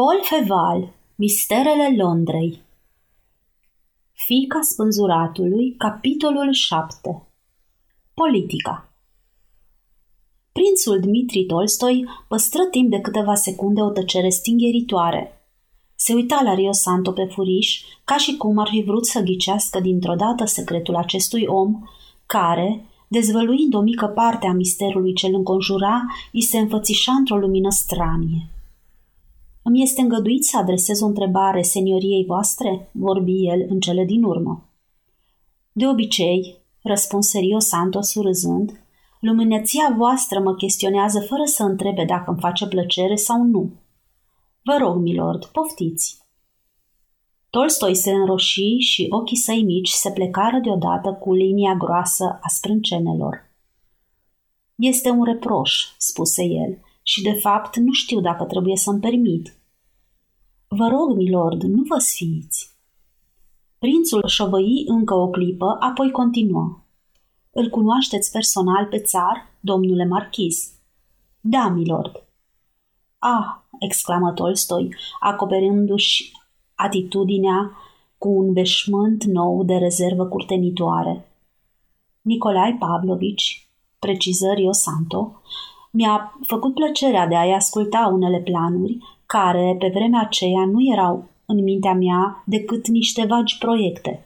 Paul Feval, Misterele Londrei Fica spânzuratului, capitolul 7 Politica Prințul Dmitri Tolstoi păstră timp de câteva secunde o tăcere stingheritoare. Se uita la Rio Santo pe furiș, ca și cum ar fi vrut să ghicească dintr-o dată secretul acestui om, care, dezvăluind o mică parte a misterului ce îl înconjura, îi se înfățișa într-o lumină stranie. Îmi este îngăduit să adresez o întrebare senioriei voastre?" vorbi el în cele din urmă. De obicei, răspuns serios Santos râzând, luminăția voastră mă chestionează fără să întrebe dacă îmi face plăcere sau nu. Vă rog, milord, poftiți. Tolstoi se înroși și ochii săi mici se plecară deodată cu linia groasă a sprâncenelor. Este un reproș, spuse el, și de fapt nu știu dacă trebuie să-mi permit. Vă rog, milord, nu vă sfiți. Prințul șovăi încă o clipă, apoi continuă. Îl cunoașteți personal pe țar, domnule marchis? Da, milord. Ah, exclamă Tolstoi, acoperindu-și atitudinea cu un veșmânt nou de rezervă curtenitoare. Nicolai Pavlovici, precizări o Santo, mi-a făcut plăcerea de a-i asculta unele planuri care, pe vremea aceea, nu erau în mintea mea decât niște vagi proiecte.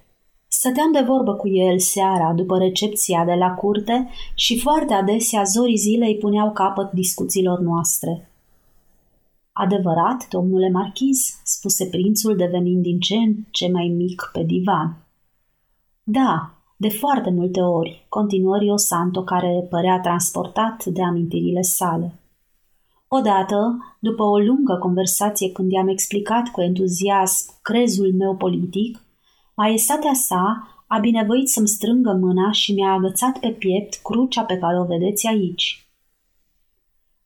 Stăteam de vorbă cu el seara după recepția de la curte și foarte adesea zorii zilei puneau capăt discuțiilor noastre. Adevărat, domnule marchiz, spuse prințul devenind din ce în ce mai mic pe divan. Da, de foarte multe ori, continuă Rio Santo, care părea transportat de amintirile sale. Odată, după o lungă conversație când i-am explicat cu entuziasm crezul meu politic, maestatea sa a binevoit să-mi strângă mâna și mi-a agățat pe piept crucea pe care o vedeți aici.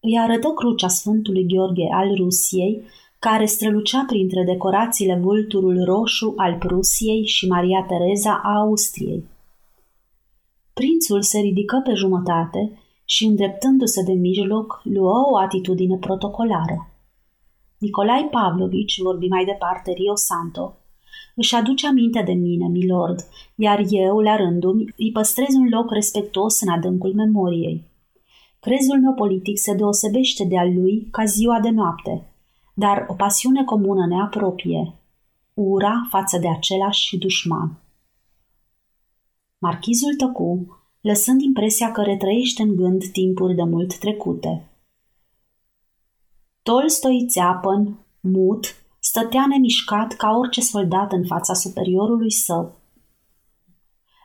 Îi arătă crucea Sfântului Gheorghe al Rusiei, care strălucea printre decorațiile vulturul roșu al Prusiei și Maria Tereza a Austriei. Prințul se ridică pe jumătate și, îndreptându-se de mijloc, luă o atitudine protocolară. Nicolai Pavlovici vorbi mai departe Rio Santo. Își aduce aminte de mine, milord, iar eu, la rândul, îi păstrez un loc respectuos în adâncul memoriei. Crezul meu politic se deosebește de al lui ca ziua de noapte, dar o pasiune comună ne apropie, ura față de același dușman. Marchizul tăcu, lăsând impresia că retrăiește în gând timpuri de mult trecute. Tolstoi țeapăn, mut, stătea nemișcat ca orice soldat în fața superiorului său.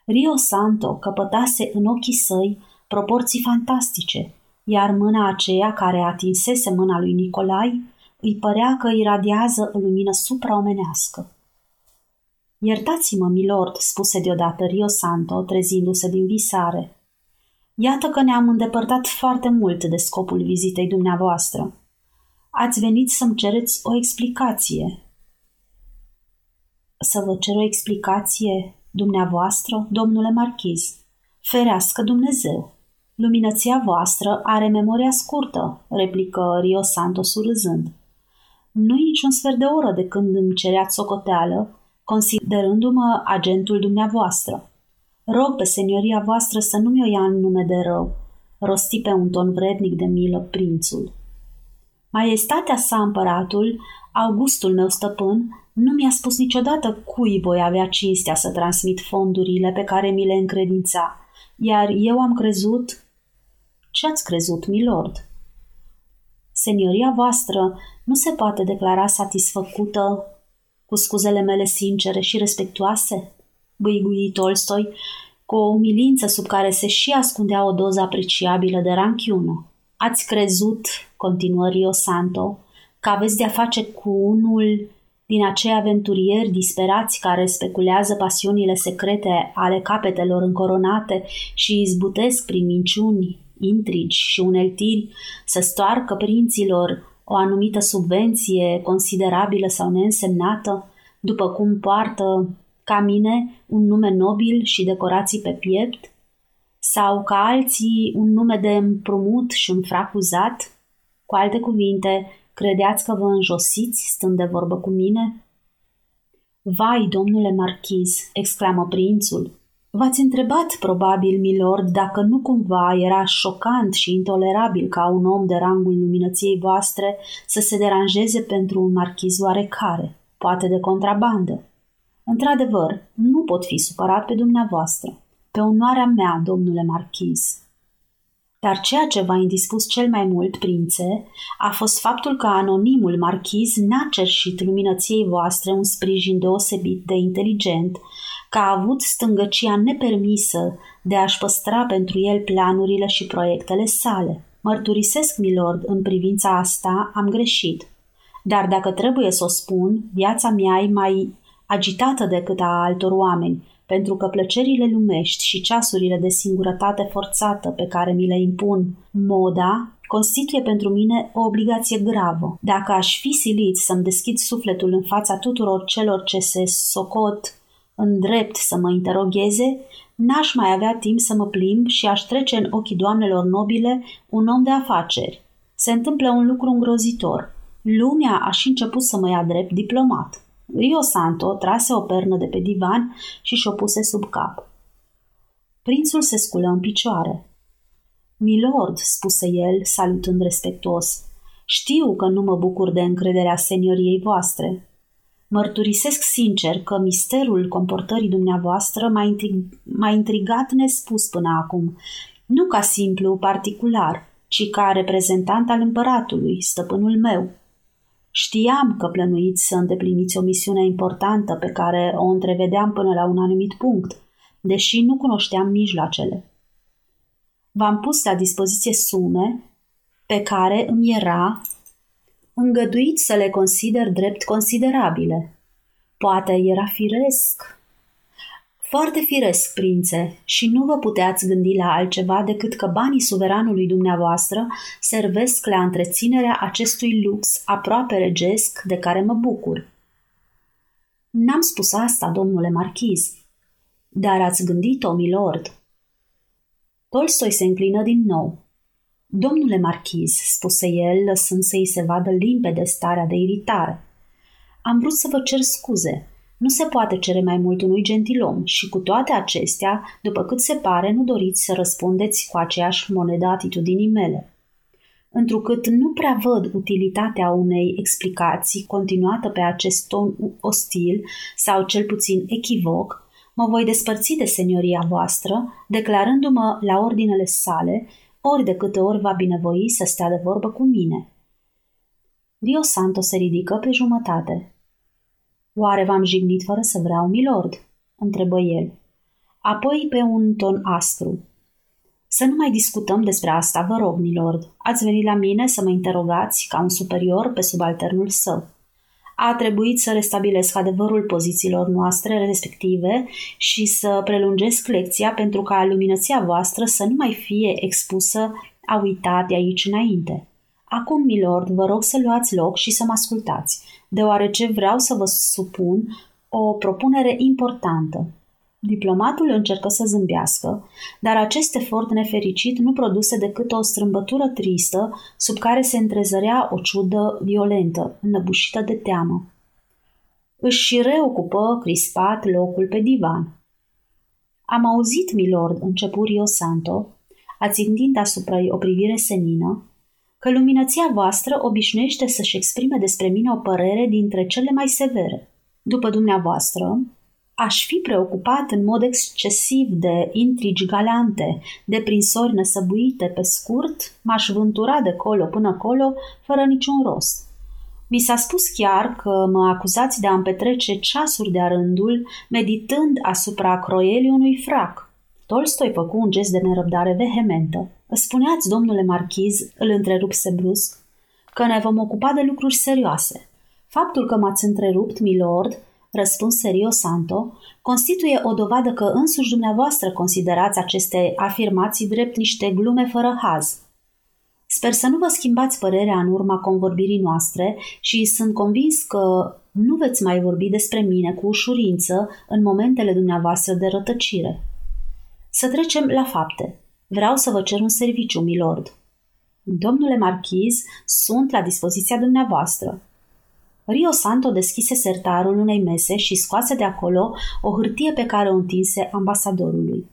Rio Santo căpătase în ochii săi proporții fantastice, iar mâna aceea care atinsese mâna lui Nicolai îi părea că iradiază o lumină supraomenească. Iertați-mă, milord, spuse deodată Rio Santo, trezindu-se din visare. Iată că ne-am îndepărtat foarte mult de scopul vizitei dumneavoastră. Ați venit să-mi cereți o explicație. Să vă cer o explicație, dumneavoastră, domnule marchiz. Ferească Dumnezeu! Luminăția voastră are memoria scurtă, replică Rio Santo surâzând. Nu-i niciun sfert de oră de când îmi cereați socoteală considerându-mă agentul dumneavoastră. Rog pe senioria voastră să nu mi-o ia în nume de rău, rosti pe un ton vrednic de milă prințul. Maestatea sa împăratul, Augustul meu stăpân, nu mi-a spus niciodată cui voi avea cinstea să transmit fondurile pe care mi le încredința, iar eu am crezut... Ce ați crezut, milord? Senioria voastră nu se poate declara satisfăcută cu scuzele mele sincere și respectuoase? Băigui Tolstoi, cu o umilință sub care se și ascundea o doză apreciabilă de ranchiună. Ați crezut, continuă Rio Santo, că aveți de-a face cu unul din acei aventurieri disperați care speculează pasiunile secrete ale capetelor încoronate și izbutesc prin minciuni, intrigi și uneltiri să stoarcă prinților o anumită subvenție considerabilă sau neînsemnată, după cum poartă ca mine un nume nobil și decorații pe piept, sau ca alții un nume de împrumut și un frac uzat, cu alte cuvinte, Credeați că vă înjosiți stând de vorbă cu mine? Vai, domnule marchiz, exclamă prințul, V-ați întrebat, probabil, milord, dacă nu cumva era șocant și intolerabil ca un om de rangul luminăției voastre să se deranjeze pentru un marchiz oarecare, poate de contrabandă. Într-adevăr, nu pot fi supărat pe dumneavoastră. Pe onoarea mea, domnule marchiz. Dar ceea ce v-a indispus cel mai mult, prințe, a fost faptul că anonimul marchiz n-a cerșit luminăției voastre un sprijin deosebit de inteligent, că a avut stângăcia nepermisă de a-și păstra pentru el planurile și proiectele sale. Mărturisesc, milord, în privința asta am greșit. Dar dacă trebuie să o spun, viața mea e mai agitată decât a altor oameni, pentru că plăcerile lumești și ceasurile de singurătate forțată pe care mi le impun moda constituie pentru mine o obligație gravă. Dacă aș fi silit să-mi deschid sufletul în fața tuturor celor ce se socot în drept să mă interogheze, n-aș mai avea timp să mă plimb și aș trece în ochii doamnelor nobile un om de afaceri. Se întâmplă un lucru îngrozitor. Lumea a și început să mă ia drept diplomat. Rio Santo trase o pernă de pe divan și și-o puse sub cap. Prințul se sculă în picioare. Milord, spuse el, salutând respectuos, știu că nu mă bucur de încrederea senioriei voastre. Mărturisesc sincer că misterul comportării dumneavoastră m-a, intrig- m-a intrigat nespus până acum, nu ca simplu particular, ci ca reprezentant al împăratului, stăpânul meu. Știam că plănuiți să îndepliniți o misiune importantă pe care o întrevedeam până la un anumit punct, deși nu cunoșteam mijloacele. V-am pus la dispoziție sume pe care îmi era îngăduit să le consider drept considerabile. Poate era firesc foarte firesc, prințe, și nu vă puteați gândi la altceva decât că banii suveranului dumneavoastră servesc la întreținerea acestui lux aproape regesc de care mă bucur. N-am spus asta, domnule marchiz, dar ați gândit-o, milord. Tolstoi se înclină din nou. Domnule marchiz, spuse el, lăsând să-i se vadă limpede starea de iritare. Am vrut să vă cer scuze, nu se poate cere mai mult unui gentilom și cu toate acestea, după cât se pare, nu doriți să răspundeți cu aceeași monedă atitudinii mele. Întrucât nu prea văd utilitatea unei explicații continuată pe acest ton ostil sau cel puțin echivoc, mă voi despărți de senioria voastră, declarându-mă la ordinele sale, ori de câte ori va binevoi să stea de vorbă cu mine. Dio Santo se ridică pe jumătate. Oare v-am jignit fără să vreau, milord?" întrebă el. Apoi pe un ton aspru. Să nu mai discutăm despre asta, vă rog, milord. Ați venit la mine să mă interogați ca un superior pe subalternul său. A trebuit să restabilesc adevărul pozițiilor noastre respective și să prelungesc lecția pentru ca luminăția voastră să nu mai fie expusă a uitat de aici înainte. Acum, milord, vă rog să luați loc și să mă ascultați deoarece vreau să vă supun o propunere importantă. Diplomatul încercă să zâmbească, dar acest efort nefericit nu produse decât o strâmbătură tristă sub care se întrezărea o ciudă violentă, înăbușită de teamă. Își reocupă crispat locul pe divan. Am auzit, milord, începu Rio Santo, ațintind asupra ei o privire senină, că luminăția voastră obișnuiește să-și exprime despre mine o părere dintre cele mai severe. După dumneavoastră, aș fi preocupat în mod excesiv de intrigi galante, de prinsori nesăbuite pe scurt, m-aș vântura de colo până colo, fără niciun rost. Mi s-a spus chiar că mă acuzați de a-mi petrece ceasuri de-a rândul, meditând asupra croielii unui frac. Tolstoi făcu un gest de nerăbdare vehementă. Spuneați, domnule marchiz, îl întrerupse brusc, că ne vom ocupa de lucruri serioase. Faptul că m-ați întrerupt, milord, răspuns serios Santo, constituie o dovadă că însuși dumneavoastră considerați aceste afirmații drept niște glume fără haz. Sper să nu vă schimbați părerea în urma convorbirii noastre și sunt convins că nu veți mai vorbi despre mine cu ușurință în momentele dumneavoastră de rătăcire. Să trecem la fapte. Vreau să vă cer un serviciu, milord. Domnule marchiz, sunt la dispoziția dumneavoastră. Rio Santo deschise sertarul unei mese și scoase de acolo o hârtie pe care o întinse ambasadorului.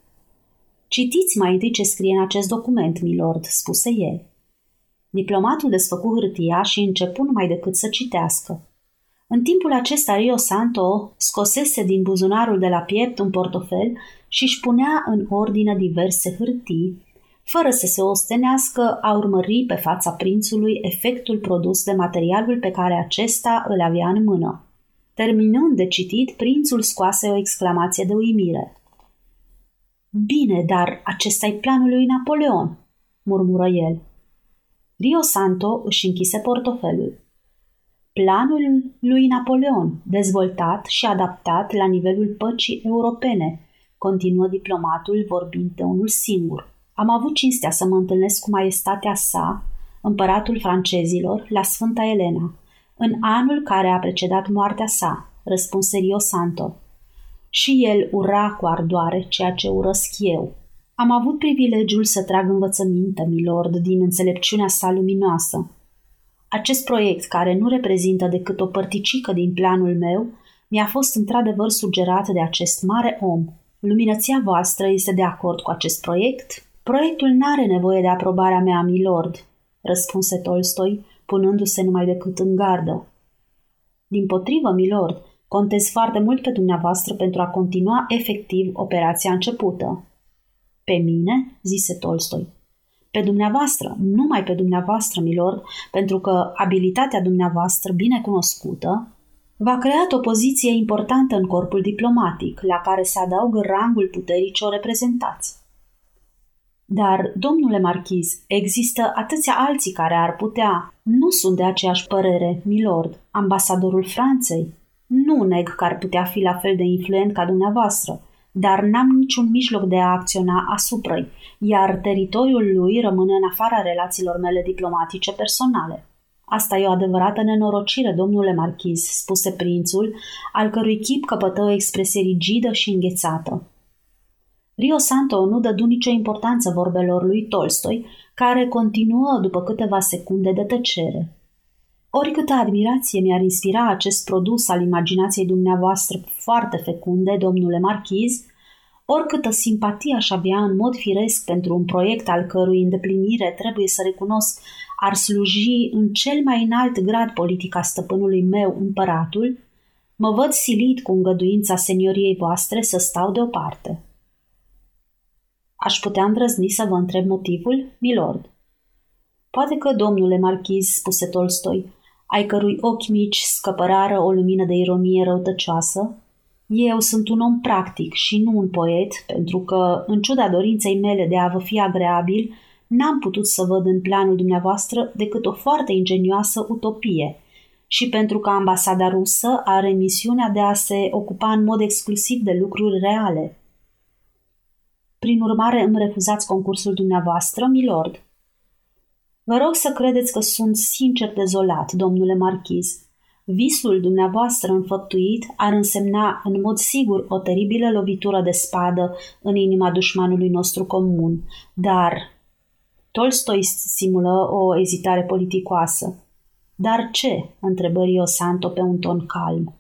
Citiți mai întâi ce scrie în acest document, milord, spuse el. Diplomatul desfăcu hârtia și începu numai decât să citească. În timpul acesta Rio Santo scosese din buzunarul de la piept un portofel și își punea în ordine diverse hârtii, fără să se ostenească a urmări pe fața prințului efectul produs de materialul pe care acesta îl avea în mână. Terminând de citit, prințul scoase o exclamație de uimire. Bine, dar acesta e planul lui Napoleon, murmură el. Rio Santo își închise portofelul. Planul lui Napoleon, dezvoltat și adaptat la nivelul păcii europene, continuă diplomatul vorbind de unul singur. Am avut cinstea să mă întâlnesc cu maestatea sa, împăratul francezilor, la Sfânta Elena, în anul care a precedat moartea sa, răspunse Rio Santo. Și el ura cu ardoare ceea ce urăsc eu. Am avut privilegiul să trag învățăminte, milord, din înțelepciunea sa luminoasă. Acest proiect, care nu reprezintă decât o părticică din planul meu, mi-a fost într-adevăr sugerat de acest mare om. Luminăția voastră este de acord cu acest proiect? Proiectul n-are nevoie de aprobarea mea, milord, răspunse Tolstoi, punându-se numai decât în gardă. Din potrivă, milord, contez foarte mult pe dumneavoastră pentru a continua efectiv operația începută. Pe mine? zise Tolstoi. Pe dumneavoastră, numai pe dumneavoastră, milord, pentru că abilitatea dumneavoastră bine cunoscută v-a creat o poziție importantă în corpul diplomatic, la care se adaugă rangul puterii ce o reprezentați. Dar, domnule marchiz, există atâția alții care ar putea. Nu sunt de aceeași părere, milord, ambasadorul Franței. Nu neg că ar putea fi la fel de influent ca dumneavoastră, dar n-am niciun mijloc de a acționa asupra iar teritoriul lui rămâne în afara relațiilor mele diplomatice personale. Asta e o adevărată nenorocire, domnule marchiz, spuse prințul, al cărui chip căpătă o expresie rigidă și înghețată. Rio Santo nu dădu nicio importanță vorbelor lui Tolstoi, care continuă după câteva secunde de tăcere. Oricâtă admirație mi-ar inspira acest produs al imaginației dumneavoastră foarte fecunde, domnule marchiz, oricâtă simpatie aș avea în mod firesc pentru un proiect al cărui îndeplinire trebuie să recunosc ar sluji în cel mai înalt grad politica stăpânului meu, împăratul, mă văd silit cu îngăduința senioriei voastre să stau deoparte. Aș putea îndrăzni să vă întreb motivul, milord? Poate că, domnule marchiz, spuse Tolstoi, ai cărui ochi mici scăpărară o lumină de ironie răutăcioasă, eu sunt un om practic și nu un poet, pentru că, în ciuda dorinței mele de a vă fi agreabil, n-am putut să văd în planul dumneavoastră decât o foarte ingenioasă utopie și pentru că ambasada rusă are misiunea de a se ocupa în mod exclusiv de lucruri reale. Prin urmare, îmi refuzați concursul dumneavoastră, milord. Vă rog să credeți că sunt sincer dezolat, domnule marchiz. Visul dumneavoastră înfăptuit ar însemna în mod sigur o teribilă lovitură de spadă în inima dușmanului nostru comun, dar... Tolstoi simulă o ezitare politicoasă. Dar ce? întrebă Rio Santo pe un ton calm.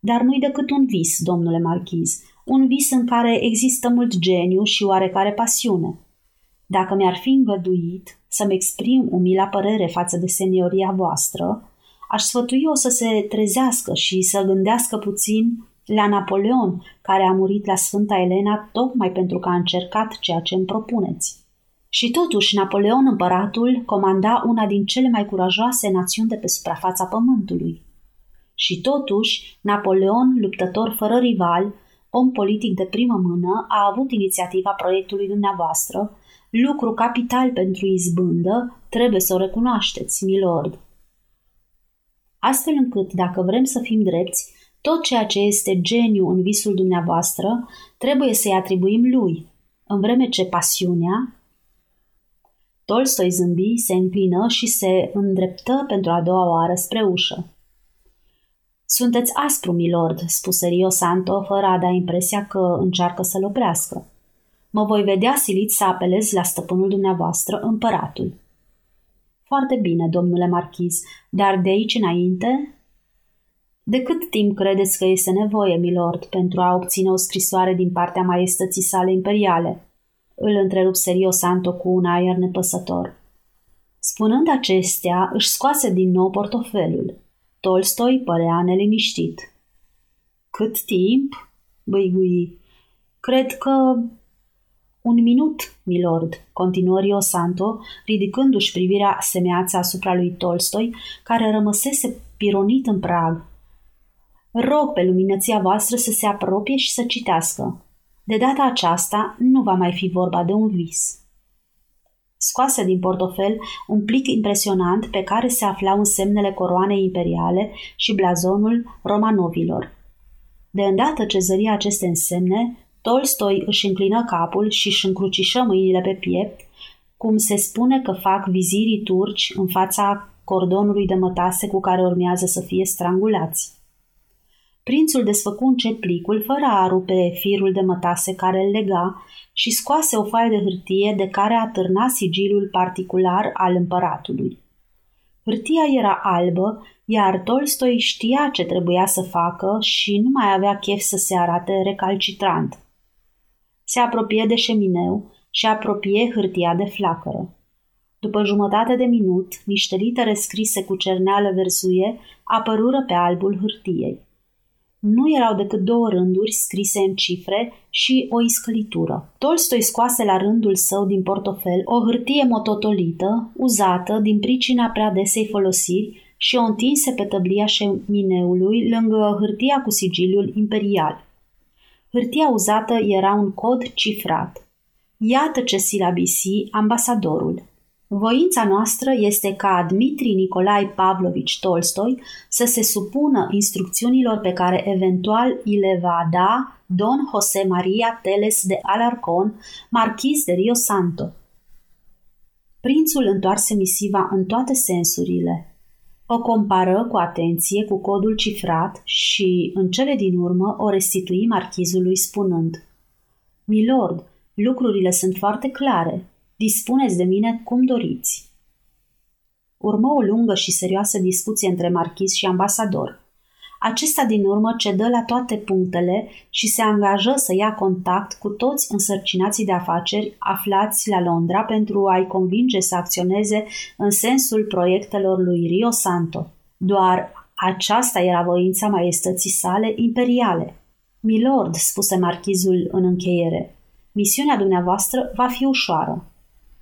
Dar nu-i decât un vis, domnule marchiz, un vis în care există mult geniu și oarecare pasiune. Dacă mi-ar fi îngăduit să-mi exprim umila părere față de senioria voastră, aș sfătui-o să se trezească și să gândească puțin la Napoleon, care a murit la Sfânta Elena tocmai pentru că a încercat ceea ce îmi propuneți. Și totuși, Napoleon împăratul comanda una din cele mai curajoase națiuni de pe suprafața pământului. Și totuși, Napoleon, luptător fără rival, om politic de primă mână, a avut inițiativa proiectului dumneavoastră, lucru capital pentru izbândă, trebuie să o recunoașteți, milord. Astfel încât, dacă vrem să fim drepți, tot ceea ce este geniu în visul dumneavoastră trebuie să-i atribuim lui, în vreme ce pasiunea, Tolstoi zâmbi, se înclină și se îndreptă pentru a doua oară spre ușă. Sunteți aspru, milord, spuse Rio Santo, fără a da impresia că încearcă să-l oprească. Mă voi vedea silit să apelez la stăpânul dumneavoastră, împăratul. Foarte bine, domnule marchiz, dar de aici înainte? De cât timp credeți că este nevoie, milord, pentru a obține o scrisoare din partea maestății sale imperiale? Îl întrerup serios Santo cu un aer nepăsător. Spunând acestea, își scoase din nou portofelul. Tolstoi părea neliniștit. Cât timp? băigui. Cred că... Un minut, milord, continuă Rio Santo, ridicându-și privirea semeață asupra lui Tolstoi, care rămăsese pironit în prag. Rog pe luminăția voastră să se apropie și să citească. De data aceasta nu va mai fi vorba de un vis. Scoase din portofel un plic impresionant pe care se aflau însemnele coroanei imperiale și blazonul romanovilor. De îndată ce zări aceste însemne, Tolstoi își înclină capul și își încrucișă mâinile pe piept, cum se spune că fac vizirii turci în fața cordonului de mătase cu care urmează să fie strangulați. Prințul desfăcu încet plicul fără a rupe firul de mătase care îl lega și scoase o foaie de hârtie de care atârna sigilul particular al împăratului. Hârtia era albă, iar Tolstoi știa ce trebuia să facă și nu mai avea chef să se arate recalcitrant. Se apropie de șemineu și apropie hârtia de flacără. După jumătate de minut, niște litere scrise cu cerneală verzuie apărură pe albul hârtiei. Nu erau decât două rânduri scrise în cifre și o iscălitură. Tolstoi scoase la rândul său din portofel o hârtie mototolită, uzată din pricina prea desei folosiri și o întinse pe tăblia șemineului lângă hârtia cu sigiliul imperial. Hârtia uzată era un cod cifrat. Iată ce silabisi ambasadorul. Voința noastră este ca Dmitri Nicolai Pavlovici Tolstoi să se supună instrucțiunilor pe care eventual îi le va da Don José María Teles de Alarcón, marchis de Rio Santo. Prințul întoarse misiva în toate sensurile. O compară cu atenție cu codul cifrat și, în cele din urmă, o restitui marchizului spunând Milord, lucrurile sunt foarte clare. Dispuneți de mine cum doriți. Urmă o lungă și serioasă discuție între marchis și ambasador. Acesta din urmă cedă la toate punctele și se angajă să ia contact cu toți însărcinații de afaceri aflați la Londra pentru a-i convinge să acționeze în sensul proiectelor lui Rio Santo. Doar aceasta era voința maestății sale imperiale. Milord, spuse marchizul în încheiere, misiunea dumneavoastră va fi ușoară.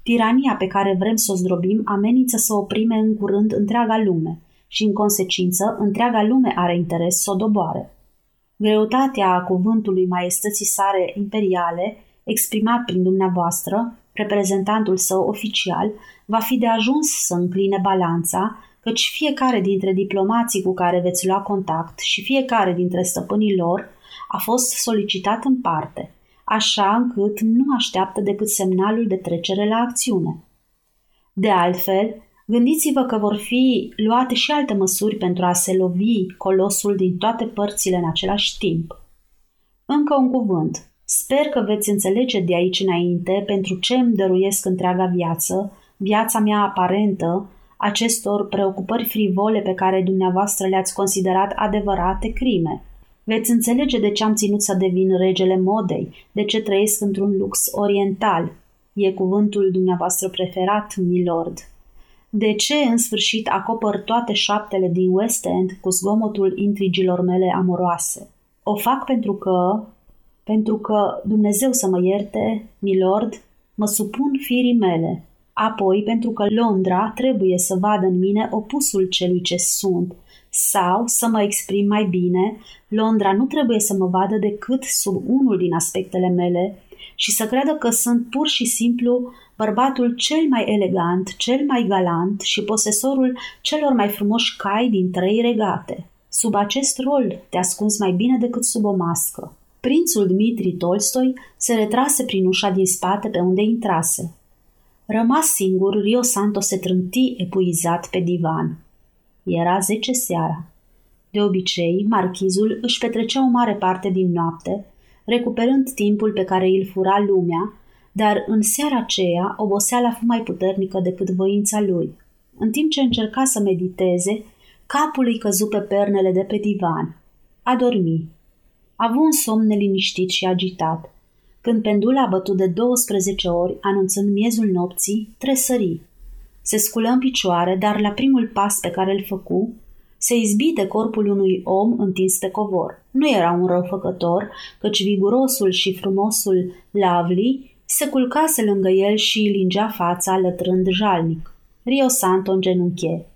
Tirania pe care vrem să o zdrobim amenință să oprime în curând întreaga lume și, în consecință, întreaga lume are interes să o doboare. Greutatea cuvântului maestății sare imperiale, exprimat prin dumneavoastră, reprezentantul său oficial, va fi de ajuns să încline balanța, căci fiecare dintre diplomații cu care veți lua contact și fiecare dintre stăpânii lor a fost solicitat în parte – așa încât nu așteaptă decât semnalul de trecere la acțiune. De altfel, gândiți-vă că vor fi luate și alte măsuri pentru a se lovi colosul din toate părțile în același timp. Încă un cuvânt. Sper că veți înțelege de aici înainte pentru ce îmi dăruiesc întreaga viață, viața mea aparentă, acestor preocupări frivole pe care dumneavoastră le-ați considerat adevărate crime – Veți înțelege de ce am ținut să devin regele modei, de ce trăiesc într-un lux oriental. E cuvântul dumneavoastră preferat, milord. De ce, în sfârșit, acopăr toate șaptele din West End cu zgomotul intrigilor mele amoroase? O fac pentru că, pentru că, Dumnezeu să mă ierte, milord, mă supun firii mele. Apoi, pentru că Londra trebuie să vadă în mine opusul celui ce sunt – sau, să mă exprim mai bine, Londra nu trebuie să mă vadă decât sub unul din aspectele mele și să creadă că sunt pur și simplu bărbatul cel mai elegant, cel mai galant și posesorul celor mai frumoși cai din trei regate. Sub acest rol te ascunzi mai bine decât sub o mască. Prințul Dmitri Tolstoi se retrase prin ușa din spate pe unde intrase. Rămas singur, Rio Santo se trânti epuizat pe divan. Era zece seara. De obicei, marchizul își petrecea o mare parte din noapte, recuperând timpul pe care îl fura lumea, dar în seara aceea oboseala fu mai puternică decât voința lui. În timp ce încerca să mediteze, capul îi căzu pe pernele de pe divan. A dormi. A avut un somn neliniștit și agitat. Când pendula a bătut de 12 ori, anunțând miezul nopții, tresări. Se sculă în picioare, dar la primul pas pe care îl făcu, se izbi de corpul unui om întins pe covor. Nu era un răufăcător, căci vigurosul și frumosul Lavli se culcase lângă el și îi lingea fața lătrând jalnic. Rio Santo îngenunche.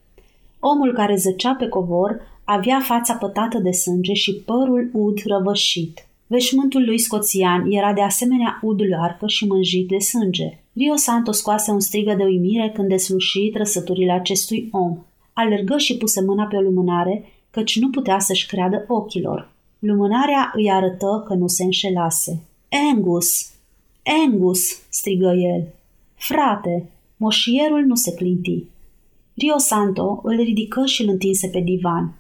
Omul care zăcea pe covor avea fața pătată de sânge și părul ud răvășit. Veșmântul lui scoțian era de asemenea ud larcă și mânjit de sânge. Rio Santo scoase un strigă de uimire când desluși trăsăturile acestui om. Alergă și puse mâna pe o lumânare, căci nu putea să-și creadă ochilor. Lumânarea îi arătă că nu se înșelase. Angus! Angus!" strigă el. Frate! Moșierul nu se clinti. Rio Santo îl ridică și îl întinse pe divan.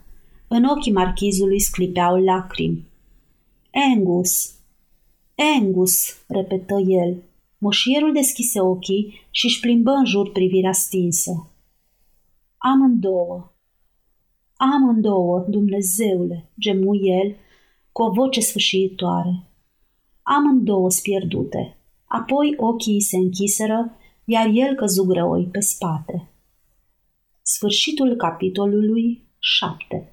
În ochii marchizului sclipeau lacrimi. Angus! Angus! repetă el. Moșierul deschise ochii și își plimbă în jur privirea stinsă. Amândouă! Amândouă, Dumnezeule, gemu el cu o voce sfârșitoare. Amândouă pierdute. Apoi ochii se închiseră, iar el căzu greoi pe spate. Sfârșitul capitolului 7